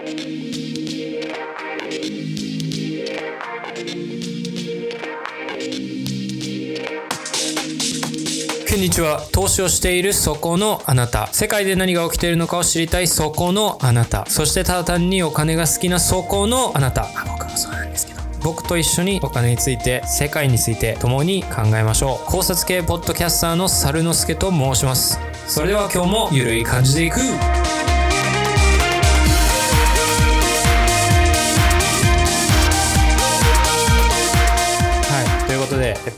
こんにちは。投資をしているそこのあなた。世界で何が起きているのかを知りたいそこのあなた。そしてただ単にお金が好きなそこのあなた。僕もそうなんですけど。僕と一緒にお金について世界について共に考えましょう。考察系ポッドキャスターの猿之助と申します。それでは今日もゆるい感じでいく。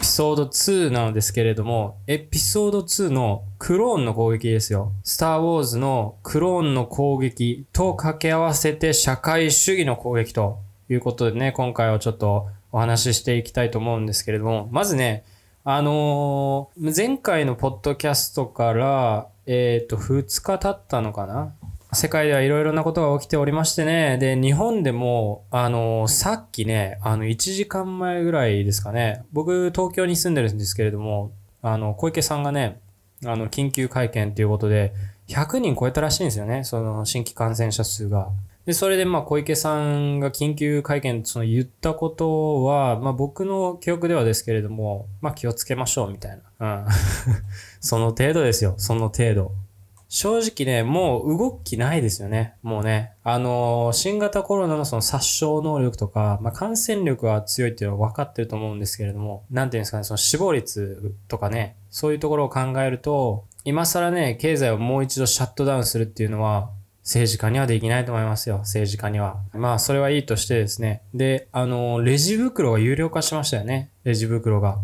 ピソード2なのですけれどもエピソード2のクローンの攻撃ですよ。スター・ウォーズのクローンの攻撃と掛け合わせて社会主義の攻撃ということでね今回はちょっとお話ししていきたいと思うんですけれどもまずねあのー前回のポッドキャストから、えっ、と、2日経ったのかな？世界ではいろいろなことが起きておりましてね。で、日本でも、あのさっきね、あの、1時間前ぐらいですかね。僕、東京に住んでるんですけれども、あの、小池さんがね、あの、緊急会見ということで、100人超えたらしいんですよね。その、新規感染者数が。で、それでまあ小池さんが緊急会見その言ったことは、まあ僕の記憶ではですけれども、まあ気をつけましょうみたいな。うん。その程度ですよ。その程度。正直ね、もう動きないですよね。もうね。あのー新型コロナのその殺傷能力とか、まあ感染力が強いっていうのは分かってると思うんですけれども、なんていうんですかね、その死亡率とかね、そういうところを考えると、今更ね、経済をもう一度シャットダウンするっていうのは、政治家にはできないと思いますよ。政治家には。まあ、それはいいとしてですね。で、あの、レジ袋が有料化しましたよね。レジ袋が。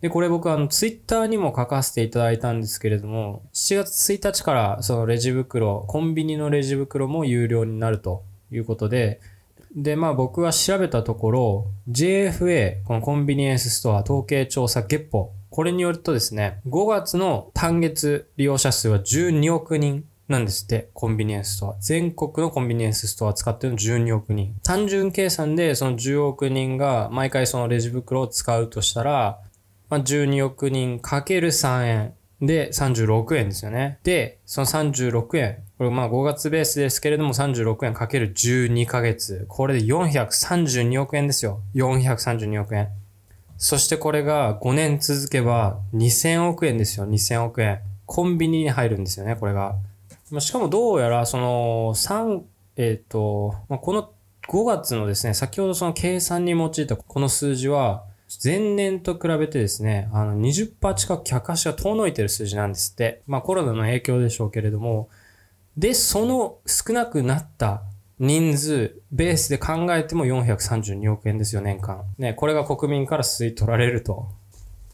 で、これ僕あの、ツイッターにも書かせていただいたんですけれども、7月1日からそのレジ袋、コンビニのレジ袋も有料になるということで、で、まあ僕は調べたところ、JFA、このコンビニエンスストア統計調査月報、これによるとですね、5月の単月利用者数は12億人なんですって、コンビニエンスストア。全国のコンビニエンスストア使ってるの12億人。単純計算でその10億人が毎回そのレジ袋を使うとしたら、まあ、12億人かける3円で36円ですよね。で、その36円。これまあ5月ベースですけれども36円かける12ヶ月。これで432億円ですよ。432億円。そしてこれが5年続けば2000億円ですよ。2000億円。コンビニに入るんですよね、これが。しかもどうやらその3、えっ、と、この5月のですね、先ほどその計算に用いたこの数字は、前年と比べてですね、あの20%近く客足が遠のいてる数字なんですって。まあコロナの影響でしょうけれども、で、その少なくなった人数、ベースで考えても432億円ですよ、年間。ね、これが国民から吸い取られると。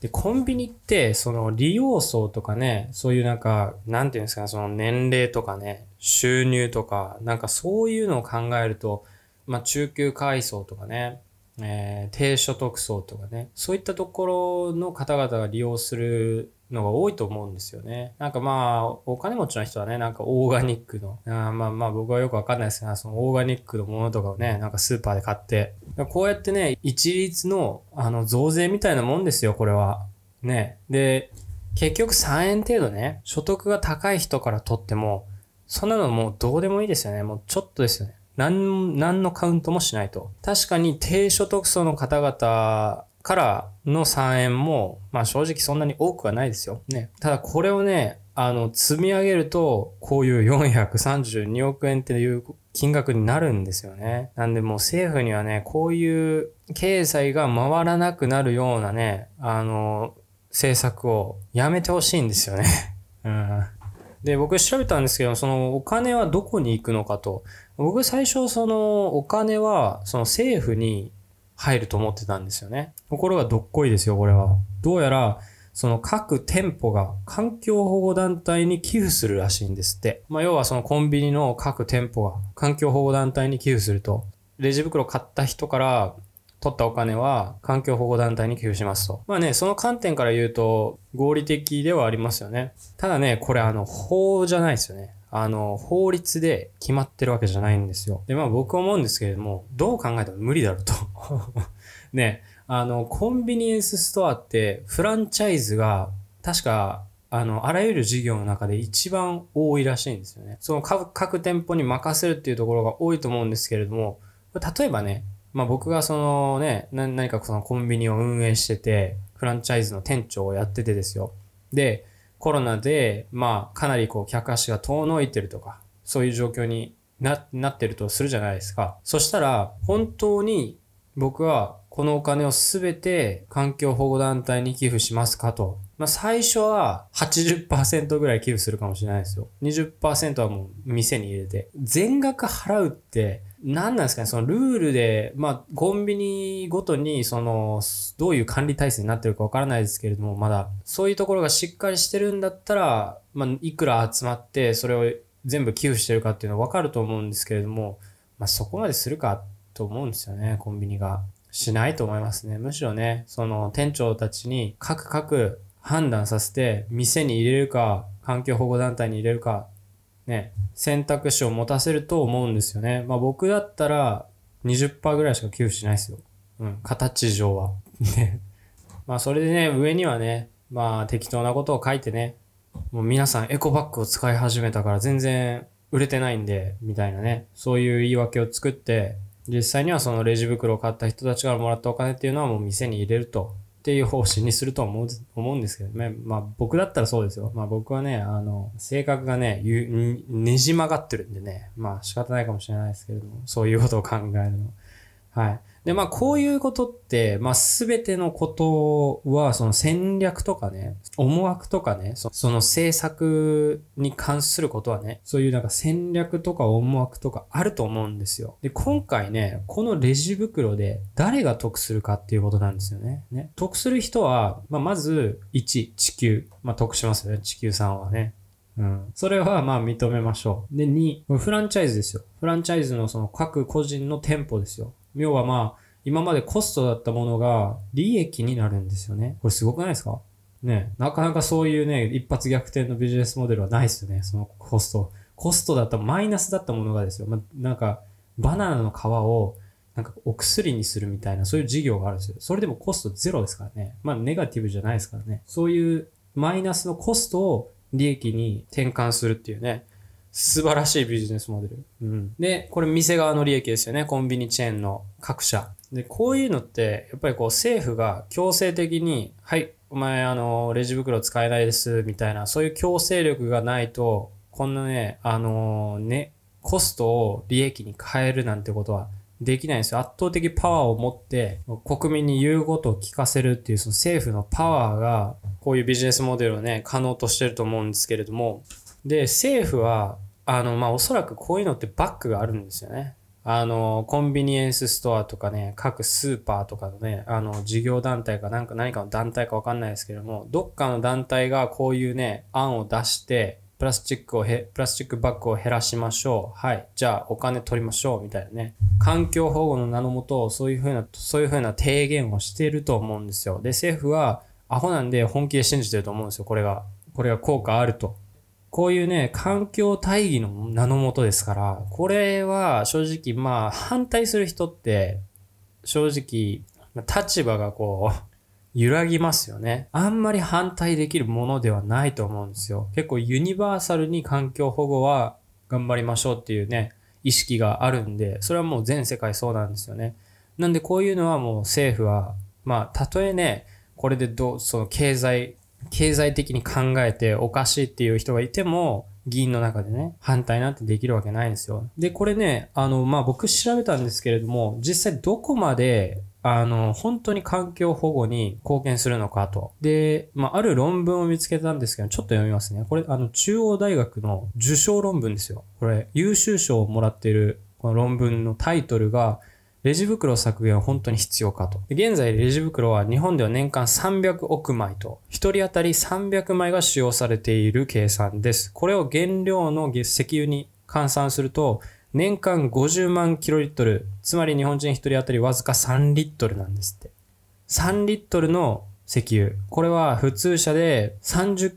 で、コンビニって、その利用層とかね、そういうなんか、なんていうんですかね、その年齢とかね、収入とか、なんかそういうのを考えると、まあ中級階層とかね、えー低所得層とかね、そういったところの方々が利用するのが多いと思うんですよね。なんかまあ、お金持ちの人はね、なんかオーガニックの、あーまあまあ僕はよくわかんないですが、そのオーガニックのものとかをね、なんかスーパーで買って、こうやってね、一律の、あの、増税みたいなもんですよ、これは。ね。で、結局3円程度ね、所得が高い人から取っても、そんなのもうどうでもいいですよね。もうちょっとですよね。なん、何のカウントもしないと。確かに低所得層の方々からの3円も、まあ正直そんなに多くはないですよ。ね。ただこれをね、あの、積み上げると、こういう432億円っていう金額になるんですよね。なんでもう政府にはね、こういう経済が回らなくなるようなね、あの、政策をやめてほしいんですよね。うん。で、僕調べたんですけど、そのお金はどこに行くのかと。僕最初そのお金はその政府に入ると思ってたんですよね。ところがどっこいですよ、これは。どうやら、その各店舗が環境保護団体に寄付するらしいんですって。まあ、要はそのコンビニの各店舗が環境保護団体に寄付すると。レジ袋買った人から取ったお金は環境保護団体に寄付しますと。まあね、その観点から言うと合理的ではありますよね。ただね、これあの法じゃないですよね。あの、法律で決まってるわけじゃないんですよ。で、まあ僕思うんですけれども、どう考えても無理だろうと。ね、あの、コンビニエンスストアってフランチャイズが確か、あの、あらゆる事業の中で一番多いらしいんですよね。その各各店舗に任せるっていうところが多いと思うんですけれども、例えばね、まあ僕がそのね、何かそのコンビニを運営してて、フランチャイズの店長をやっててですよ。で、コロナで、まあかなりこう客足が遠のいてるとか、そういう状況にな、なってるとするじゃないですか。そしたら、本当に僕はこのお金をすべて環境保護団体に寄付しますかと。まあ最初は80%ぐらい寄付するかもしれないですよ。20%はもう店に入れて。全額払うって何なんですかねそのルールで、まあ、コンビニごとに、その、どういう管理体制になってるかわからないですけれども、まだ、そういうところがしっかりしてるんだったら、まあ、いくら集まって、それを全部寄付してるかっていうのはわかると思うんですけれども、まあ、そこまでするかと思うんですよね、コンビニが。しないと思いますね。むしろね、その店長たちに各々判断させて、店に入れるか、環境保護団体に入れるか、ね、選択肢を持たせると思うんですよね。まあ僕だったら20%ぐらいしか寄付しないですよ。うん、形上は。ね。まあそれでね、上にはね、まあ適当なことを書いてね、もう皆さんエコバッグを使い始めたから全然売れてないんで、みたいなね、そういう言い訳を作って、実際にはそのレジ袋を買った人たちからもらったお金っていうのはもう店に入れると。っていう方針にすると思う、思うんですけどね。まあ僕だったらそうですよ。まあ僕はね、あの、性格がね、ねじ曲がってるんでね、まあ仕方ないかもしれないですけれども、そういうことを考えるの。はい。で、まあ、こういうことって、まあ、すべてのことは、その戦略とかね、思惑とかね、その政策に関することはね、そういうなんか戦略とか思惑とかあると思うんですよ。で、今回ね、このレジ袋で誰が得するかっていうことなんですよね。ね。得する人は、まあ、まず、1、地球。まあ、得しますよね、地球さんはね。うん。それはまあ認めましょう。で、2、フランチャイズですよ。フランチャイズのその各個人の店舗ですよ。要はまあ、今までコストだったものが利益になるんですよね。これすごくないですか？ね、なかなかそういうね、一発逆転のビジネスモデルはないですよね。そのコスト。コストだったマイナスだったものがですよ。まなんか、バナナの皮を、なんかお薬にするみたいな、そういう事業があるんですよ。それでもコストゼロですからね。まあ、ネガティブじゃないですからね。そういうマイナスのコストを利益に転換するっていうね。素晴らしいビジネスモデル。うん。で、これ店側の利益ですよね。コンビニチェーンの各社。で、こういうのって、やっぱりこう政府が強制的に、はい、お前あの、レジ袋使えないです、みたいな、そういう強制力がないと、こんなね、あのね、コストを利益に変えるなんてことはできないんですよ。圧倒的パワーを持って国民に言うことを聞かせるっていうその政府のパワーがこういうビジネスモデルをね、可能としてると思うんですけれども、で、政府はあの、まあ、おそらくこういうのってバックがあるんですよね。あの、コンビニエンスストアとかね、各スーパーとかのね、あの、事業団体かなんか何かの団体かわかんないですけども、どっかの団体がこういうね、案を出して、プラスチックをへ、プラスチックバッグを減らしましょう。はい。じゃあお金取りましょう。みたいなね。環境保護の名のもと、そういうふうな、そういうふうな提言をしていると思うんですよ。で、政府はアホなんで本気で信じてると思うんですよ。これが。これが効果あると。こういうね、環境大義の名のもとですから、これは正直まあ反対する人って正直立場がこう 揺らぎますよね。あんまり反対できるものではないと思うんですよ。結構ユニバーサルに環境保護は頑張りましょうっていうね、意識があるんで、それはもう全世界そうなんですよね。なんでこういうのはもう政府は、まあ、たとえね、これでどう、その経済経済的に考えておかしいっていう人がいても、議員の中でね、反対なんてできるわけないんですよ。で、これね、あの、まあ、僕調べたんですけれども、実際どこまで、あの、本当に環境保護に貢献するのかと。で、まあ、ある論文を見つけたんですけど、ちょっと読みますね。これ、あの、中央大学の受賞論文ですよ。これ、優秀賞をもらってる、この論文のタイトルが、レジ袋削減は本当に必要かと。現在、レジ袋は日本では年間300億枚と、1人当たり300枚が使用されている計算です。これを原料の石油に換算すると、年間50万キロリットル、つまり日本人1人当たりわずか3リットルなんですって。3リットルの石油。これは普通車で30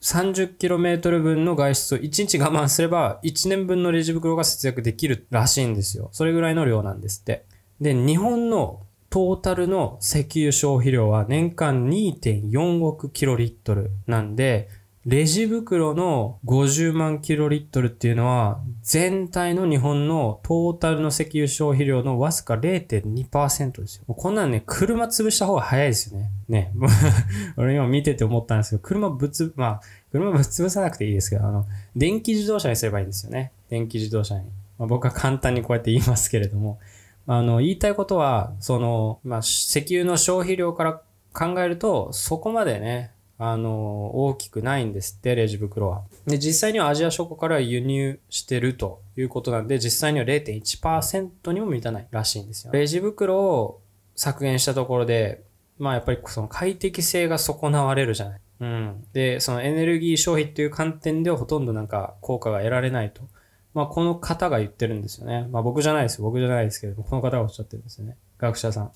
30km 分の外出を1日我慢すれば1年分のレジ袋が節約できるらしいんですよ。それぐらいの量なんですって。で、日本のトータルの石油消費量は年間2.4億キロリットルなんで、レジ袋の50万キロリットルっていうのは、全体の日本のトータルの石油消費量のわずか0.2%ですよ。こんなんね、車潰した方が早いですよね。ね。俺今見てて思ったんですけど、車ぶつ、まあ、車ぶつ潰さなくていいですけど、あの、電気自動車にすればいいんですよね。電気自動車に。まあ、僕は簡単にこうやって言いますけれども、あの、言いたいことは、その、まあ、石油の消費量から考えると、そこまでね、あの、大きくないんですって、レジ袋は。で、実際にはアジア諸国からは輸入してるということなんで、実際には0.1%にも満たないらしいんですよ。レジ袋を削減したところで、まあやっぱりその快適性が損なわれるじゃない。うん。で、そのエネルギー消費っていう観点ではほとんどなんか効果が得られないと。まあこの方が言ってるんですよね。まあ僕じゃないですよ。僕じゃないですけども、この方がおっしゃってるんですよね。学者さん。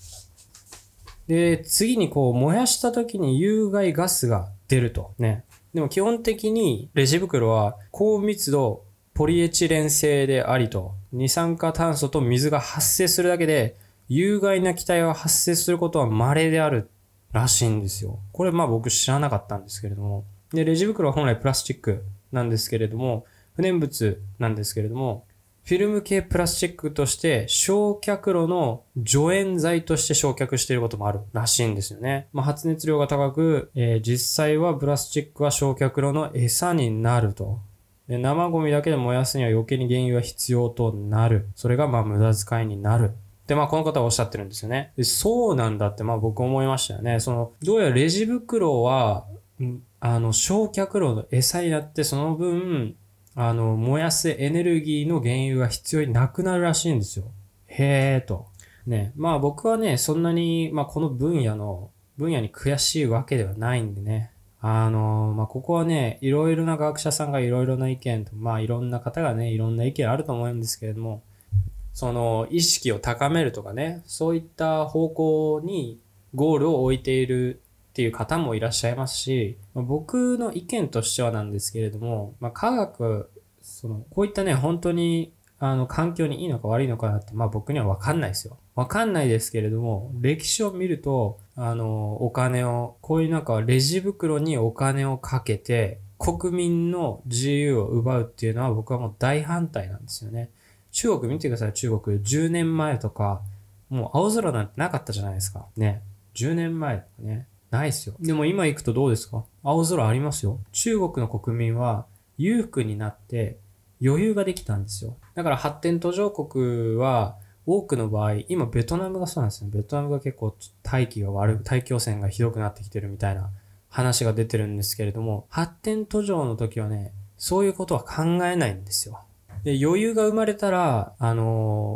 で、次にこう燃やした時に有害ガスが出ると。ね。でも基本的にレジ袋は高密度ポリエチレン製でありと、二酸化炭素と水が発生するだけで有害な気体が発生することは稀であるらしいんですよ。これまあ僕知らなかったんですけれども。で、レジ袋は本来プラスチックなんですけれども、不燃物なんですけれども、フィルム系プラスチックとして焼却炉の助燃剤として焼却していることもあるらしいんですよね。まあ、発熱量が高く、えー、実際はプラスチックは焼却炉の餌になると。で生ゴミだけで燃やすには余計に原油が必要となる。それがまあ無駄遣いになる。で、まあこの方はおっしゃってるんですよね。そうなんだってまあ僕思いましたよね。その、どうやらレジ袋は、あの、焼却炉の餌になってその分、あの、燃やすエネルギーの原油が必要になくなるらしいんですよ。へーと。ね。まあ僕はね、そんなに、まあこの分野の、分野に悔しいわけではないんでね。あの、まあここはね、いろいろな学者さんがいろいろな意見と、まあいろんな方がね、いろんな意見あると思うんですけれども、その意識を高めるとかね、そういった方向にゴールを置いているっていう方もいらっしゃいますし、ま、僕の意見としてはなんですけれども、まあ、科学、その、こういったね、本当に、あの、環境にいいのか悪いのかなって、まあ僕にはわかんないですよ。わかんないですけれども、歴史を見ると、あの、お金を、こういうなんかレジ袋にお金をかけて、国民の自由を奪うっていうのは僕はもう大反対なんですよね。中国見てください、中国。10年前とか、もう青空なんてなかったじゃないですか。ね。10年前とかね。ないですよ。でも今行くとどうですか？青空ありますよ。中国の国民は裕福になって余裕ができたんですよ。だから発展途上国は多くの場合、今ベトナムがそうなんですよ。ベトナムが結構大気が悪い、大気汚染がひどくなってきてるみたいな話が出てるんですけれども、発展途上の時はね、そういうことは考えないんですよ。で、余裕が生まれたら、あのー、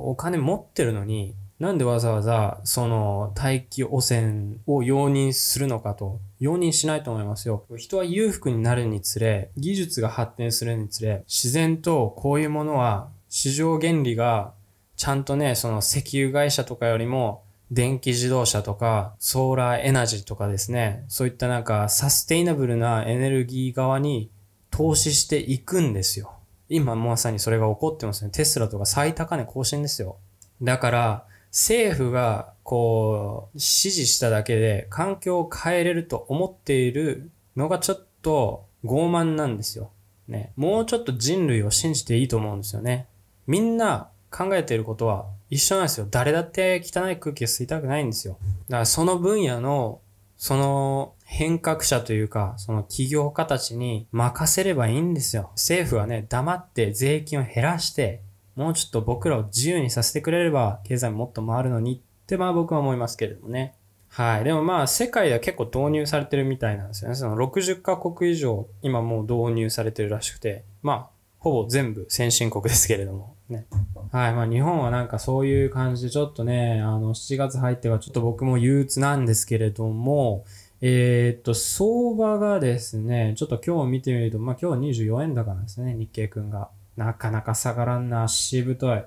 お金持ってるのに、なんでわざわざ、その、大気汚染を容認するのかと、容認しないと思いますよ。人は裕福になるにつれ、技術が発展するにつれ、自然とこういうものは、市場原理が、ちゃんとね、その石油会社とかよりも、電気自動車とか、ソーラーエナジーとかですね、そういったなんかサステイナブルなエネルギー側に投資していくんですよ。今まさにそれが起こってますね。テスラとか最高値更新ですよ。だから、政府がこう指示しただけで環境を変えれると思っているのがちょっと傲慢なんですよ。ね。もうちょっと人類を信じていいと思うんですよね。みんな考えていることは一緒なんですよ。誰だって汚い空気を吸いたくないんですよ。だからその分野のその変革者というか、その企業家たちに任せればいいんですよ。政府はね、黙って税金を減らして、もうちょっと僕らを自由にさせてくれれば、経済もっと回るのにってまあ僕は思いますけれどもね。はい。でもまあ世界では結構導入されてるみたいなんですよね。その60カ国以上今もう導入されてるらしくて、まあほぼ全部先進国ですけれどもね。はい。まあ日本はなんかそういう感じでちょっとね、あの7月入ってはちょっと僕も憂鬱なんですけれども、えー、っと、相場がですね、ちょっと今日見てみると、まあ今日24円高なんですね、日経くんが。なかなか下がらんな、しぶとい。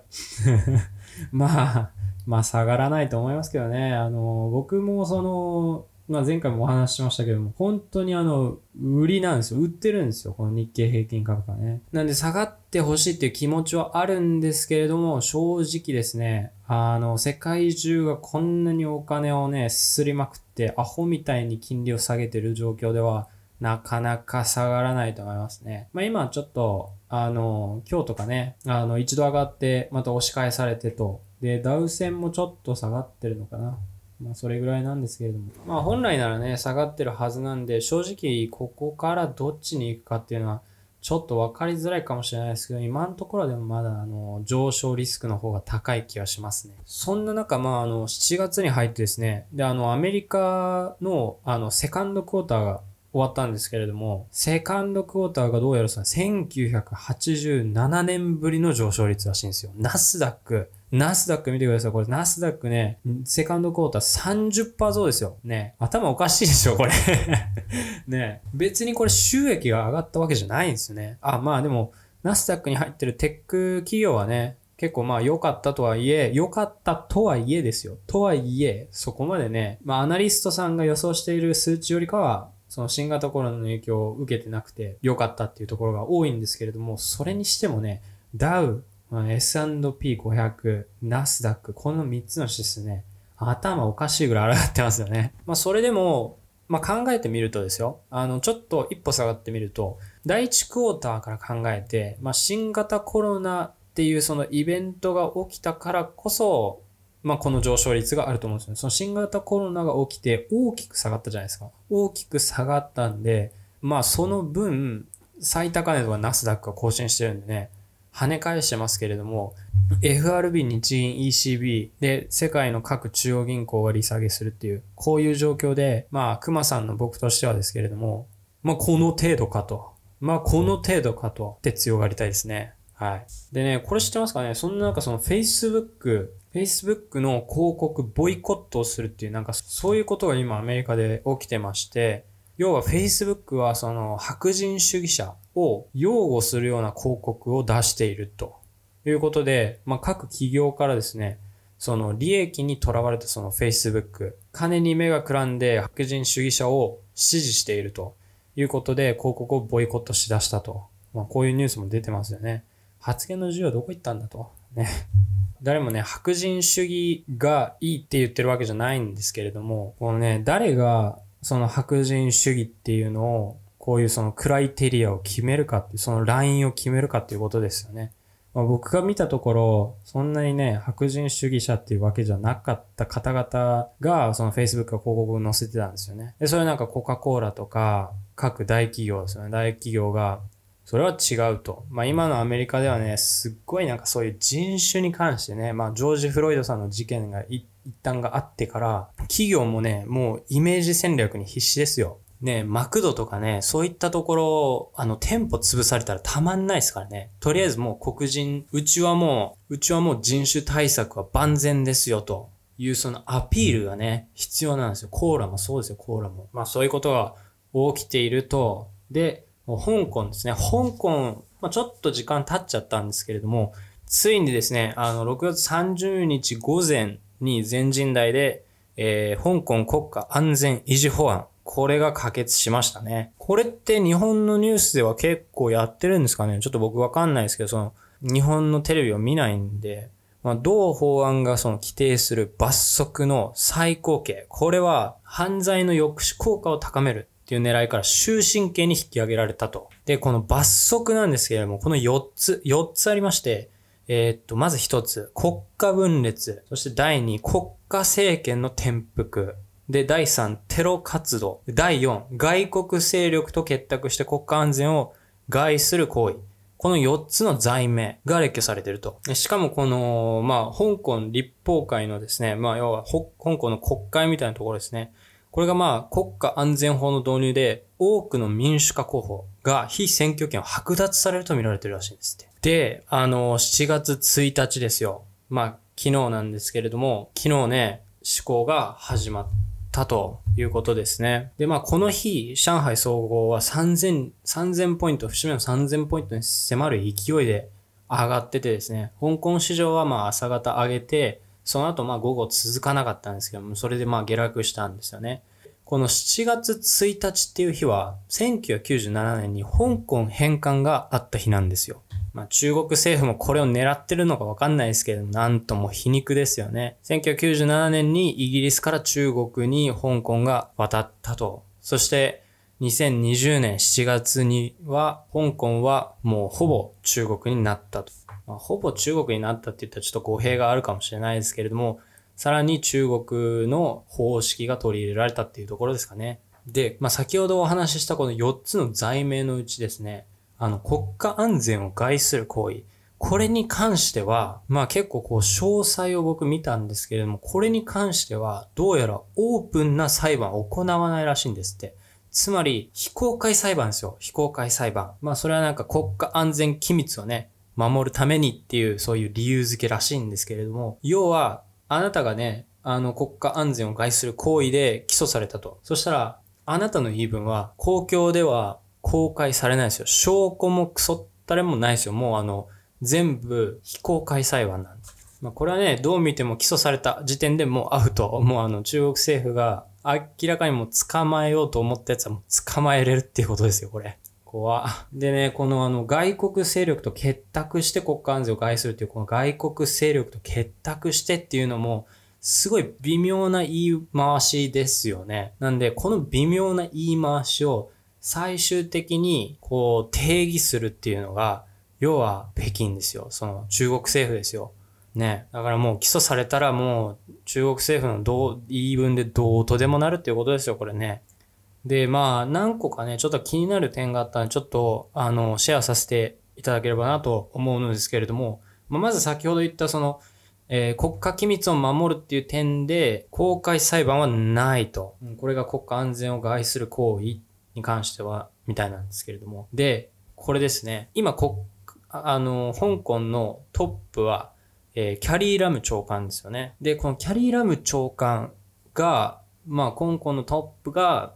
まあ、まあ下がらないと思いますけどね。あの、僕もその、まあ前回もお話ししましたけども、本当にあの、売りなんですよ。売ってるんですよ。この日経平均株価ね。なんで下がってほしいっていう気持ちはあるんですけれども、正直ですね、あの、世界中がこんなにお金をね、すりまくって、アホみたいに金利を下げてる状況では、なかなか下がらないと思いますね。まあ今ちょっと、あの、今日とかね、あの、一度上がって、また押し返されてと。で、ダウ線もちょっと下がってるのかな。まあそれぐらいなんですけれども。まあ本来ならね、下がってるはずなんで、正直ここからどっちに行くかっていうのは、ちょっと分かりづらいかもしれないですけど、今のところでもまだあの上昇リスクの方が高い気がしますね。そんな中、まああの7月に入ってですね、であのアメリカのあのセカンドクォーターが終わったんですけれども、セカンドクォーターがどうやらその1987年ぶりの上昇率らしいんですよ。ナスダック。ナスダック見てください。これ、ナスダックね、セカンドクォーター30%増ですよ。ね。頭おかしいでしょ、これ ね。別にこれ収益が上がったわけじゃないんですよね。あ、まあでも、ナスダックに入ってるテック企業はね、結構まあ良かったとはいえ、良かったとはいえですよ。とはいえ、そこまでね、まあアナリストさんが予想している数値よりかは、その新型コロナの影響を受けてなくて良かったっていうところが多いんですけれども、それにしてもね、ダウ、S&P500、ナスダック、この3つの指数ね、頭おかしいぐらい上がってますよね。まあそれでも、まあ考えてみるとですよ、あの、ちょっと一歩下がってみると、第1クォーターから考えて、まあ新型コロナっていうそのイベントが起きたからこそ、まあ、この上昇率があると思うんですよね。その新型コロナが起きて大きく下がったじゃないですか。大きく下がったんで、まあ、その分、最高値とかナスダックが更新してるんでね、跳ね返してますけれども、FRB、日銀、ECB で世界の各中央銀行が利下げするっていう、こういう状況で、まあ、熊さんの僕としてはですけれども、まあ、この程度かと。まあ、この程度かと、って強がりたいですね。はい。でね、これ知ってますかね？そんな中その Facebook、Facebook の広告ボイコットをするっていうなんかそういうことが今アメリカで起きてまして、要は Facebook はその白人主義者を擁護するような広告を出しているということで、まあ、各企業からですね、その利益にとらわれたその Facebook、金に目がくらんで白人主義者を支持しているということで広告をボイコットしだしたと。まあ、こういうニュースも出てますよね。発言の自由はどこ行ったんだと。ね。誰もね、白人主義がいいって言ってるわけじゃないんですけれども、このね、誰がその白人主義っていうのを、こういうそのクライテリアを決めるかっていう、そのラインを決めるかっていうことですよね。まあ、僕が見たところ、そんなにね、白人主義者っていうわけじゃなかった方々が、その Facebook が広告を載せてたんですよね。で、それなんかコカ・コーラとか、各大企業ですよね。大企業が、それは違うと。まあ今のアメリカではね、すっごいなんかそういう人種に関してね、まあジョージ・フロイドさんの事件が一旦があってから、企業もね、もうイメージ戦略に必死ですよ。ね、マクドとかね、そういったところ、あの、店舗潰されたらたまんないですからね。とりあえずもう黒人、うちはもう、うちはもう人種対策は万全ですよというそのアピールがね、必要なんですよ。コーラもそうですよ、コーラも。まあそういうことが起きていると。で、香港ですね。香港、まあ、ちょっと時間経っちゃったんですけれども、ついにですね、あの、6月30日午前に全人代で、えー、香港国家安全維持法案、これが可決しましたね。これって日本のニュースでは結構やってるんですかね？ちょっと僕わかんないですけど、その、日本のテレビを見ないんで、まあ、同法案がその規定する罰則の最高刑。これは犯罪の抑止効果を高めるっていう狙いから終身刑に引き上げられたと。で、この罰則なんですけれども、この4つ、4つありまして、えー、っと、まず1つ、国家分裂。そして第2、国家政権の転覆。で、第3、テロ活動。第4、外国勢力と結託して国家安全を害する行為。この4つの罪名が列挙されてると。しかもこの、まあ、香港立法会のですね、まあ、要は、香港の国会みたいなところですね。これがまあ国家安全法の導入で多くの民主化候補が非選挙権を剥奪されると見られてるらしいんですって。で、あの、7月1日ですよ。まあ昨日なんですけれども、昨日ね、施行が始まったということですね。で、まあこの日、上海総合は3000、3000ポイント、節目の3000ポイントに迫る勢いで上がっててですね、香港市場はまあ朝方上げて、その後まあ午後続かなかったんですけども、それでまあ下落したんですよね。この7月1日っていう日は、1997年に香港返還があった日なんですよ。まあ中国政府もこれを狙ってるのかわかんないですけど、なんとも皮肉ですよね。1997年にイギリスから中国に香港が渡ったと。そして2020年7月には、香港はもうほぼ中国になったと。まあ、ほぼ中国になったって言ったらちょっと語弊があるかもしれないですけれども、さらに中国の方式が取り入れられたっていうところですかね。で、まあ、先ほどお話ししたこの4つの罪名のうちですね、あの、国家安全を害する行為。これに関しては、まあ結構こう詳細を僕見たんですけれども、これに関してはどうやらオープンな裁判を行わないらしいんですって。つまり非公開裁判ですよ。非公開裁判。まあそれはなんか国家安全機密をね、守るためにっていうそういう理由付けらしいんですけれども、要はあなたがね、あの国家安全を害する行為で起訴されたと。そしたら、あなたの言い分は公共では公開されないですよ。証拠もクソったれもないですよ。もうあの、全部非公開裁判なんです。まあ、これはね、どう見ても起訴された時点でもうアウト。もうあの中国政府が明らかにも捕まえようと思ったやつはもう捕まえれるっていうことですよ、これ。怖でね、このあの外国勢力と結託して国家安全を害するっていうこの外国勢力と結託してっていうのもすごい微妙な言い回しですよね。なんでこの微妙な言い回しを最終的にこう定義するっていうのが要は北京ですよ。その中国政府ですよ。ね。だからもう起訴されたらもう中国政府のどう、言い分でどうとでもなるっていうことですよ、これね。で、まあ何個かね、ちょっと気になる点があったので、ちょっとあの、シェアさせていただければなと思うのですけれども、まあ、まず先ほど言ったその、えー、国家機密を守るっていう点で、公開裁判はないと。これが国家安全を害する行為に関しては、みたいなんですけれども。で、これですね。今、国あの、香港のトップは、えー、キャリー・ラム長官ですよね。で、このキャリー・ラム長官が、まあ、香港のトップが、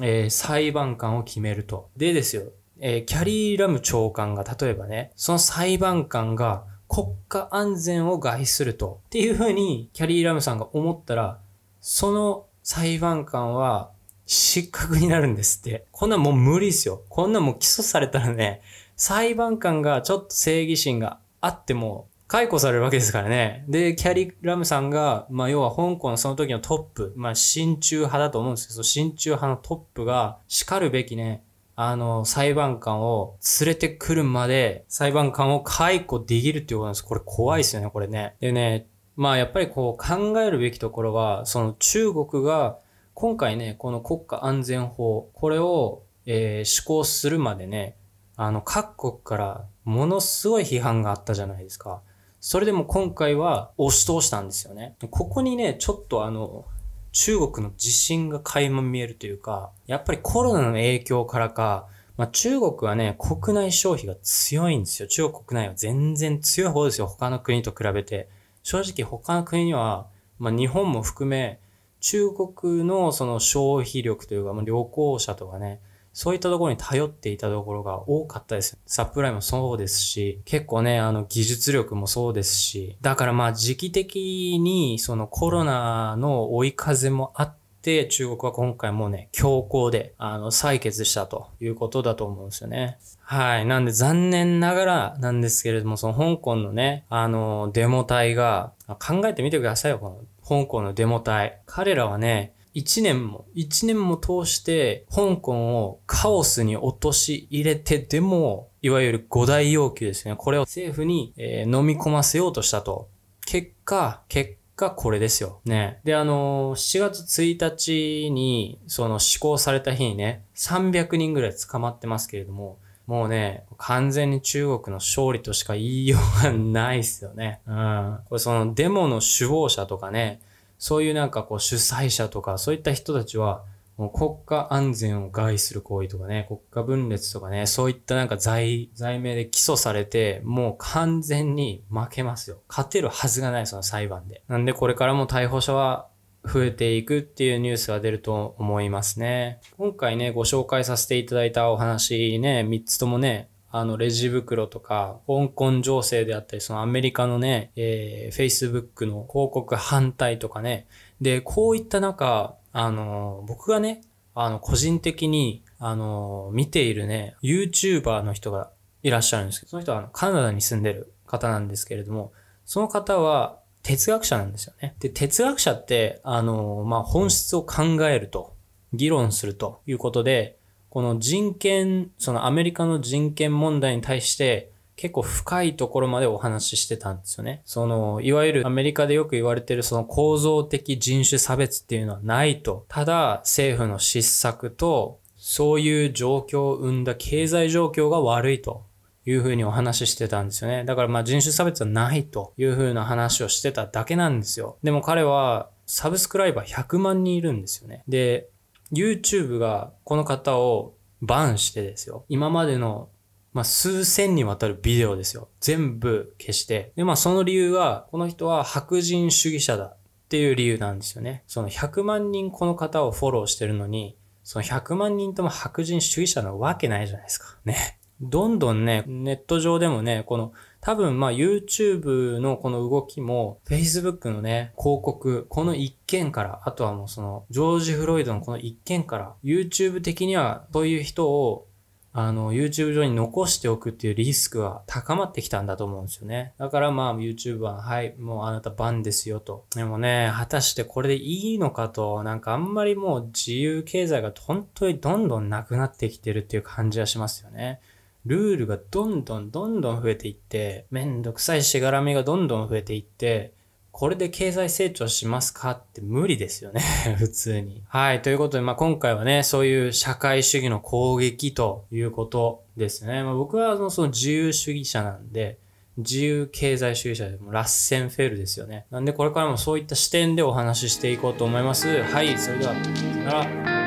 えー、裁判官を決めると。でですよ、えー、キャリー・ラム長官が例えばね、その裁判官が国家安全を害すると。っていうふうにキャリー・ラムさんが思ったら、その裁判官は失格になるんですって。こんなもう無理ですよ。こんなもう起訴されたらね、裁判官がちょっと正義心があっても、解雇されるわけですからね。で、キャリー・ラムさんが、まあ要は香港のその時のトップ、まあ親中派だと思うんですけど、親中派のトップが叱るべきね、あの、裁判官を連れてくるまで、裁判官を解雇できるっていうことなんです。これ怖いですよね、これね。でね、まあやっぱりこう考えるべきところは、その中国が今回ね、この国家安全法、これを、えー、施行するまでね、あの、各国からものすごい批判があったじゃないですか。それでも今回は押し通したんですよね。ここにね、ちょっとあの、中国の自信が垣間見えるというか、やっぱりコロナの影響からか、まあ、中国はね、国内消費が強いんですよ。中国国内は全然強い方ですよ。他の国と比べて。正直他の国には、まあ、日本も含め、中国のその消費力というか、まあ、旅行者とかね、そういったところに頼っていたところが多かったです。サプライもそうですし、結構ね、あの技術力もそうですし、だからまあ時期的にそのコロナの追い風もあって、中国は今回もね、強行で、あの、採決したということだと思うんですよね。はい。なんで残念ながらなんですけれども、その香港のね、あの、デモ隊が、考えてみてくださいよ、この香港のデモ隊。彼らはね、一年も、一年も通して香港をカオスに陥れてでも、いわゆる五大要求ですね。これを政府に、えー、飲み込ませようとしたと。結果、結果これですよ。ね。で、あのー、7月1日に、その施行された日にね、300人ぐらい捕まってますけれども、もうね、完全に中国の勝利としか言いようがないっすよね。うん。これそのデモの首謀者とかね、そういうなんかこう主催者とか、そういった人たちは、もう国家安全を害する行為とかね、国家分裂とかね、そういったなんか罪、罪名で起訴されて、もう完全に負けますよ。勝てるはずがない、その裁判で。なんでこれからも逮捕者は増えていくっていうニュースが出ると思いますね。今回ね、ご紹介させていただいたお話ね、3つともね、あの、レジ袋とか、香港情勢であったり、そのアメリカのね、えー、Facebook の広告反対とかね。で、こういった中、あの、僕がね、あの、個人的に、あの、見ているね、YouTuber の人がいらっしゃるんですけど、その人はあのカナダに住んでる方なんですけれども、その方は哲学者なんですよね。で、哲学者って、あの、まあ、本質を考えると、議論するということで、この人権、そのアメリカの人権問題に対して結構深いところまでお話ししてたんですよね。その、いわゆるアメリカでよく言われてるその構造的人種差別っていうのはないと。ただ政府の失策とそういう状況を生んだ経済状況が悪いというふうにお話ししてたんですよね。だからまあ人種差別はないというふうな話をしてただけなんですよ。でも彼はサブスクライバー100万人いるんですよね。で、YouTube がこの方をバンしてですよ。今までのまあ、数千にわたるビデオですよ。全部消して。で、まあ、その理由は、この人は白人主義者だっていう理由なんですよね。その100万人この方をフォローしてるのに、その100万人とも白人主義者なわけないじゃないですか。ね。どんどんね、ネット上でもね、この、多分まあ YouTube のこの動きも Facebook のね、広告、この一件から、あとはもうそのジョージ・フロイドのこの一件から、YouTube 的にはそういう人をあの、YouTube 上に残しておくっていうリスクは高まってきたんだと思うんですよね。だからまあ YouTube は、はい、もうあなたバンですよと。でもね、果たしてこれでいいのかと、なんかあんまりもう自由経済が本当にどんどんなくなってきてるっていう感じはしますよね。ルールがどんどんどんどん増えていって、めんどくさいしがらみがどんどん増えていって、これで経済成長しますかって無理ですよね 普通に。はい。ということで、まあ、今回はね、そういう社会主義の攻撃ということですね。まあ、僕はその自由主義者なんで、自由経済主義者でもラッセンフェルですよね。なんでこれからもそういった視点でお話ししていこうと思います。はい。それでは、さよなら。